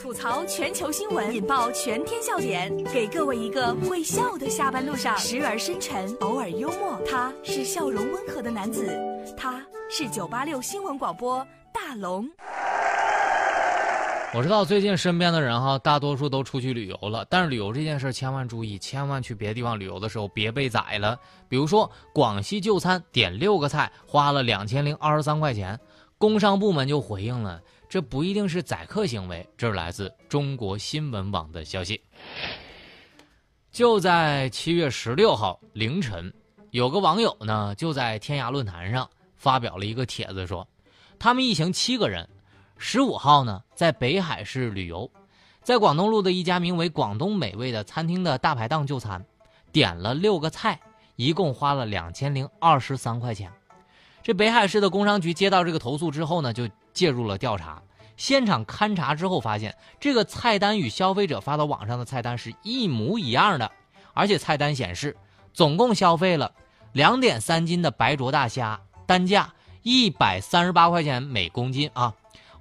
吐槽全球新闻，引爆全天笑点，给各位一个会笑的下班路上，时而深沉，偶尔幽默。他是笑容温和的男子，他是九八六新闻广播大龙。我知道最近身边的人哈，大多数都出去旅游了，但是旅游这件事千万注意，千万去别的地方旅游的时候别被宰了。比如说广西就餐点六个菜花了两千零二十三块钱，工商部门就回应了，这不一定是宰客行为。这是来自中国新闻网的消息。就在七月十六号凌晨，有个网友呢就在天涯论坛上发表了一个帖子，说他们一行七个人。十五号呢，在北海市旅游，在广东路的一家名为“广东美味”的餐厅的大排档就餐，点了六个菜，一共花了两千零二十三块钱。这北海市的工商局接到这个投诉之后呢，就介入了调查。现场勘查之后发现，这个菜单与消费者发到网上的菜单是一模一样的，而且菜单显示，总共消费了两点三斤的白灼大虾，单价一百三十八块钱每公斤啊。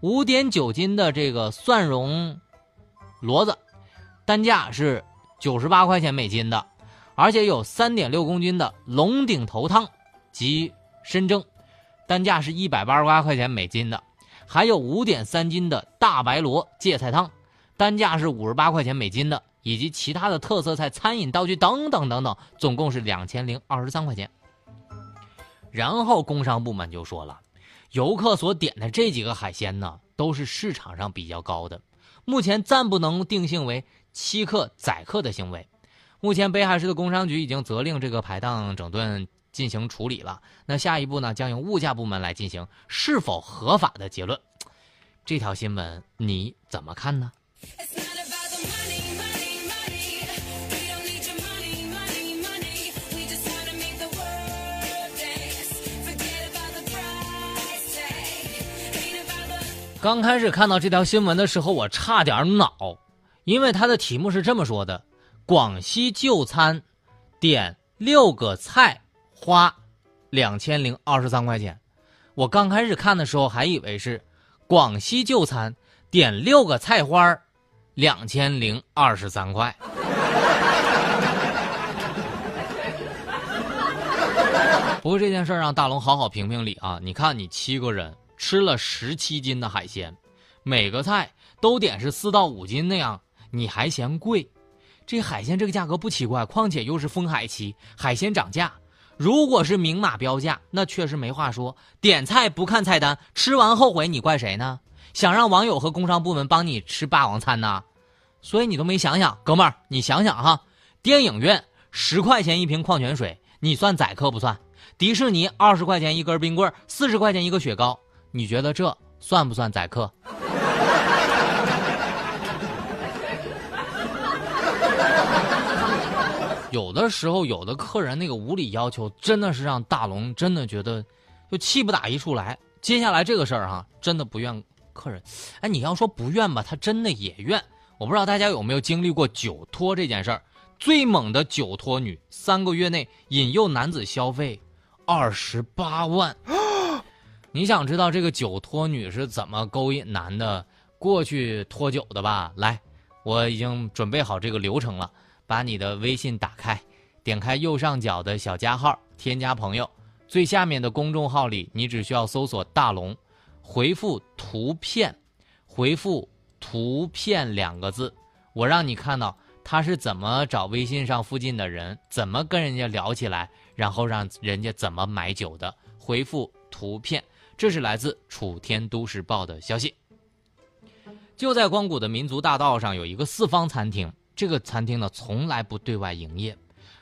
五点九斤的这个蒜蓉骡子，单价是九十八块钱每斤的，而且有三点六公斤的龙顶头汤及参蒸，单价是一百八十八块钱每斤的，还有五点三斤的大白螺芥菜汤，单价是五十八块钱每斤的，以及其他的特色菜、餐饮道具等等等等，总共是两千零二十三块钱。然后工商部门就说了。游客所点的这几个海鲜呢，都是市场上比较高的，目前暂不能定性为欺客宰客的行为。目前北海市的工商局已经责令这个排档整顿进行处理了。那下一步呢，将由物价部门来进行是否合法的结论。这条新闻你怎么看呢？刚开始看到这条新闻的时候，我差点恼，因为它的题目是这么说的：广西就餐，点六个菜花两千零二十三块钱。我刚开始看的时候还以为是广西就餐点六个菜花两千零二十三块。不过这件事让大龙好好评评理啊！你看你七个人。吃了十七斤的海鲜，每个菜都点是四到五斤那样，你还嫌贵？这海鲜这个价格不奇怪，况且又是封海期，海鲜涨价。如果是明码标价，那确实没话说。点菜不看菜单，吃完后悔，你怪谁呢？想让网友和工商部门帮你吃霸王餐呢？所以你都没想想，哥们儿，你想想哈，电影院十块钱一瓶矿泉水，你算宰客不算？迪士尼二十块钱一根冰棍，四十块钱一个雪糕。你觉得这算不算宰客？有的时候，有的客人那个无理要求，真的是让大龙真的觉得就气不打一处来。接下来这个事儿哈，真的不怨客人。哎，你要说不怨吧，他真的也怨。我不知道大家有没有经历过酒托这件事儿？最猛的酒托女，三个月内引诱男子消费二十八万。你想知道这个酒托女是怎么勾引男的过去托酒的吧？来，我已经准备好这个流程了。把你的微信打开，点开右上角的小加号，添加朋友，最下面的公众号里，你只需要搜索“大龙”，回复“图片”，回复“图片”两个字，我让你看到他是怎么找微信上附近的人，怎么跟人家聊起来，然后让人家怎么买酒的。回复“图片”。这是来自楚天都市报的消息。就在光谷的民族大道上有一个四方餐厅，这个餐厅呢从来不对外营业。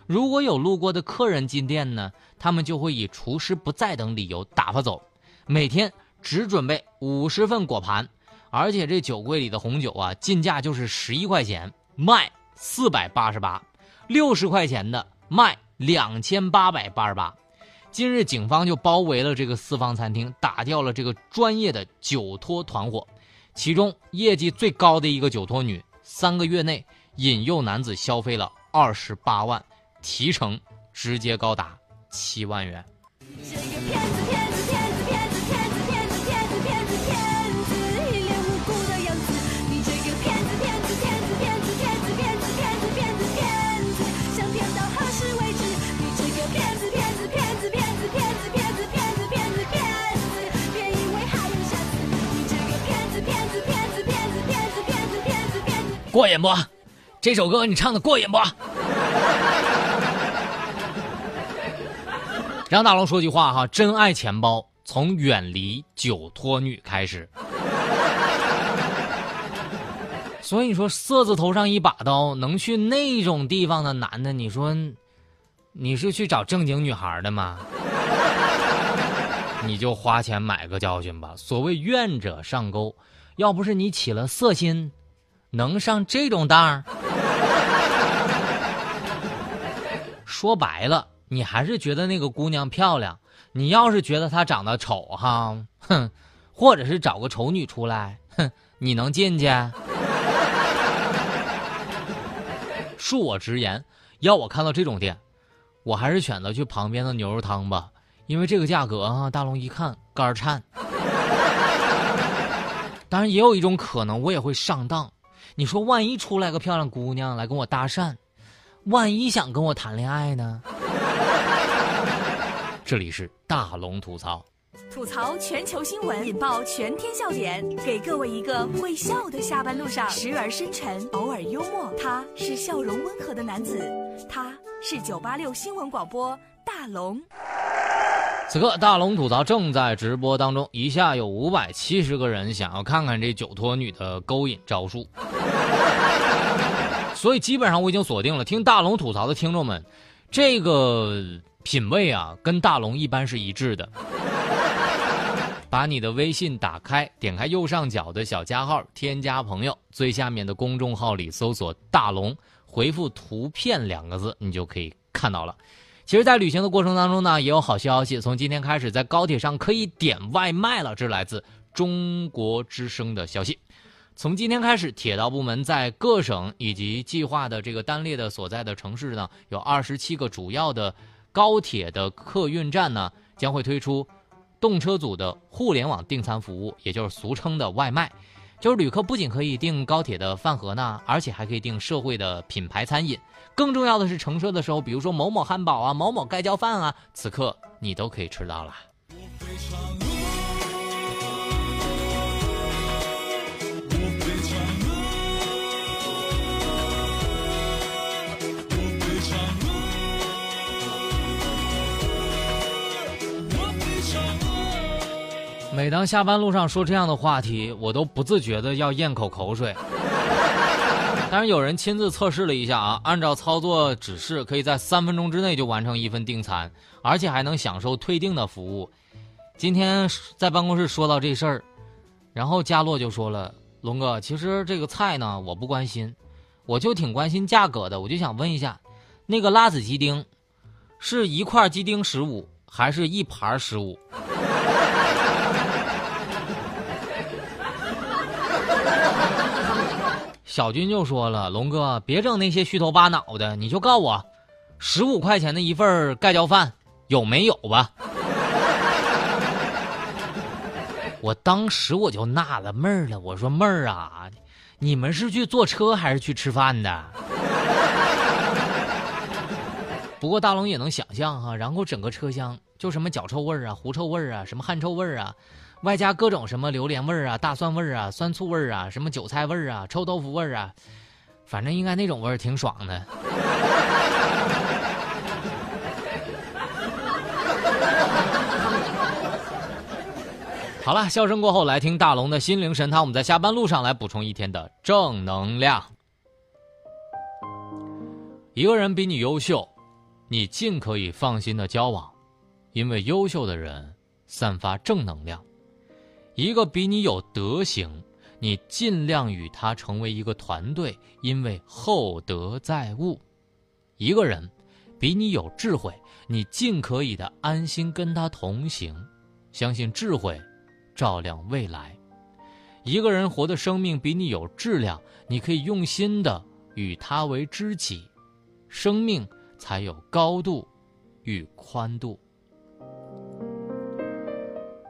如果有路过的客人进店呢，他们就会以厨师不在等理由打发走。每天只准备五十份果盘，而且这酒柜里的红酒啊，进价就是十一块钱卖四百八十八，六十块钱的卖两千八百八十八。今日，警方就包围了这个四方餐厅，打掉了这个专业的酒托团伙。其中业绩最高的一个酒托女，三个月内引诱男子消费了二十八万，提成直接高达七万元。过眼不？这首歌你唱的过瘾不？让大龙说句话哈，真爱钱包从远离酒托女开始。所以你说色字头上一把刀，能去那种地方的男的，你说你是去找正经女孩的吗？你就花钱买个教训吧。所谓愿者上钩，要不是你起了色心，能上这种当？说白了，你还是觉得那个姑娘漂亮。你要是觉得她长得丑哈，哼，或者是找个丑女出来，哼，你能进去？恕我直言，要我看到这种店，我还是选择去旁边的牛肉汤吧。因为这个价格啊，大龙一看肝颤。当然，也有一种可能，我也会上当。你说，万一出来个漂亮姑娘来跟我搭讪，万一想跟我谈恋爱呢？这里是大龙吐槽，吐槽全球新闻，引爆全天笑点，给各位一个会笑的下班路上，时而深沉，偶尔幽默。他是笑容温和的男子，他是九八六新闻广播大龙。此刻大龙吐槽正在直播当中，一下有五百七十个人想要看看这酒托女的勾引招数，所以基本上我已经锁定了听大龙吐槽的听众们，这个品味啊跟大龙一般是一致的。把你的微信打开，点开右上角的小加号，添加朋友，最下面的公众号里搜索“大龙”，回复“图片”两个字，你就可以看到了。其实，在旅行的过程当中呢，也有好消息。从今天开始，在高铁上可以点外卖了。这是来自中国之声的消息。从今天开始，铁道部门在各省以及计划的这个单列的所在的城市呢，有二十七个主要的高铁的客运站呢，将会推出动车组的互联网订餐服务，也就是俗称的外卖。就是旅客不仅可以订高铁的饭盒呢，而且还可以订社会的品牌餐饮。更重要的是，乘车的时候，比如说某某汉堡啊、某某盖浇饭啊，此刻你都可以吃到了。每当下班路上说这样的话题，我都不自觉的要咽口口水。但是有人亲自测试了一下啊，按照操作指示，可以在三分钟之内就完成一份订餐，而且还能享受退订的服务。今天在办公室说到这事儿，然后佳洛就说了：“龙哥，其实这个菜呢，我不关心，我就挺关心价格的。我就想问一下，那个辣子鸡丁，是一块鸡丁十五，还是一盘十五？”小军就说了：“龙哥，别整那些虚头巴脑的，你就告我，十五块钱的一份盖浇饭有没有吧？” 我当时我就纳了闷儿了，我说：“妹儿啊，你们是去坐车还是去吃饭的？” 不过大龙也能想象哈，然后整个车厢就什么脚臭味儿啊、狐臭味儿啊、什么汗臭味儿啊。外加各种什么榴莲味儿啊、大蒜味儿啊、酸醋味儿啊、什么韭菜味儿啊、臭豆腐味儿啊，反正应该那种味儿挺爽的。好了，笑声过后，来听大龙的心灵神汤。我们在下班路上来补充一天的正能量。一个人比你优秀，你尽可以放心的交往，因为优秀的人散发正能量。一个比你有德行，你尽量与他成为一个团队，因为厚德载物；一个人比你有智慧，你尽可以的安心跟他同行，相信智慧照亮未来；一个人活的生命比你有质量，你可以用心的与他为知己，生命才有高度与宽度。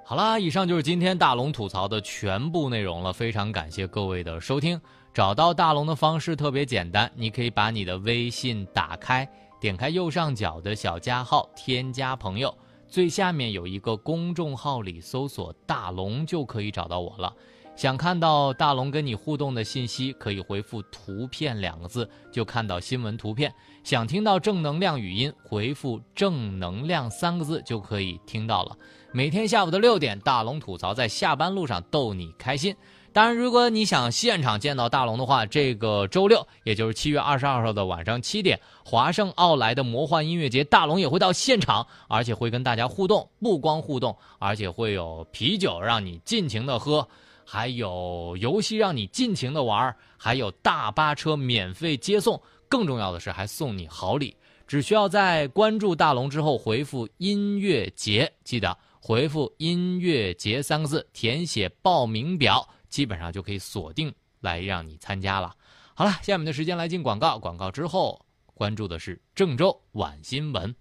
好啦，以上就是今天大龙吐槽的全部内容了。非常感谢各位的收听。找到大龙的方式特别简单，你可以把你的微信打开，点开右上角的小加号，添加朋友，最下面有一个公众号里搜索“大龙”就可以找到我了。想看到大龙跟你互动的信息，可以回复“图片”两个字，就看到新闻图片。想听到正能量语音，回复“正能量”三个字就可以听到了。每天下午的六点，大龙吐槽在下班路上逗你开心。当然，如果你想现场见到大龙的话，这个周六，也就是七月二十二号的晚上七点，华盛奥莱的魔幻音乐节，大龙也会到现场，而且会跟大家互动，不光互动，而且会有啤酒让你尽情的喝，还有游戏让你尽情的玩，还有大巴车免费接送，更重要的是还送你好礼。只需要在关注大龙之后回复音乐节，记得回复音乐节三个字，填写报名表。基本上就可以锁定来让你参加了。好了，下面的时间来进广告，广告之后关注的是郑州晚新闻。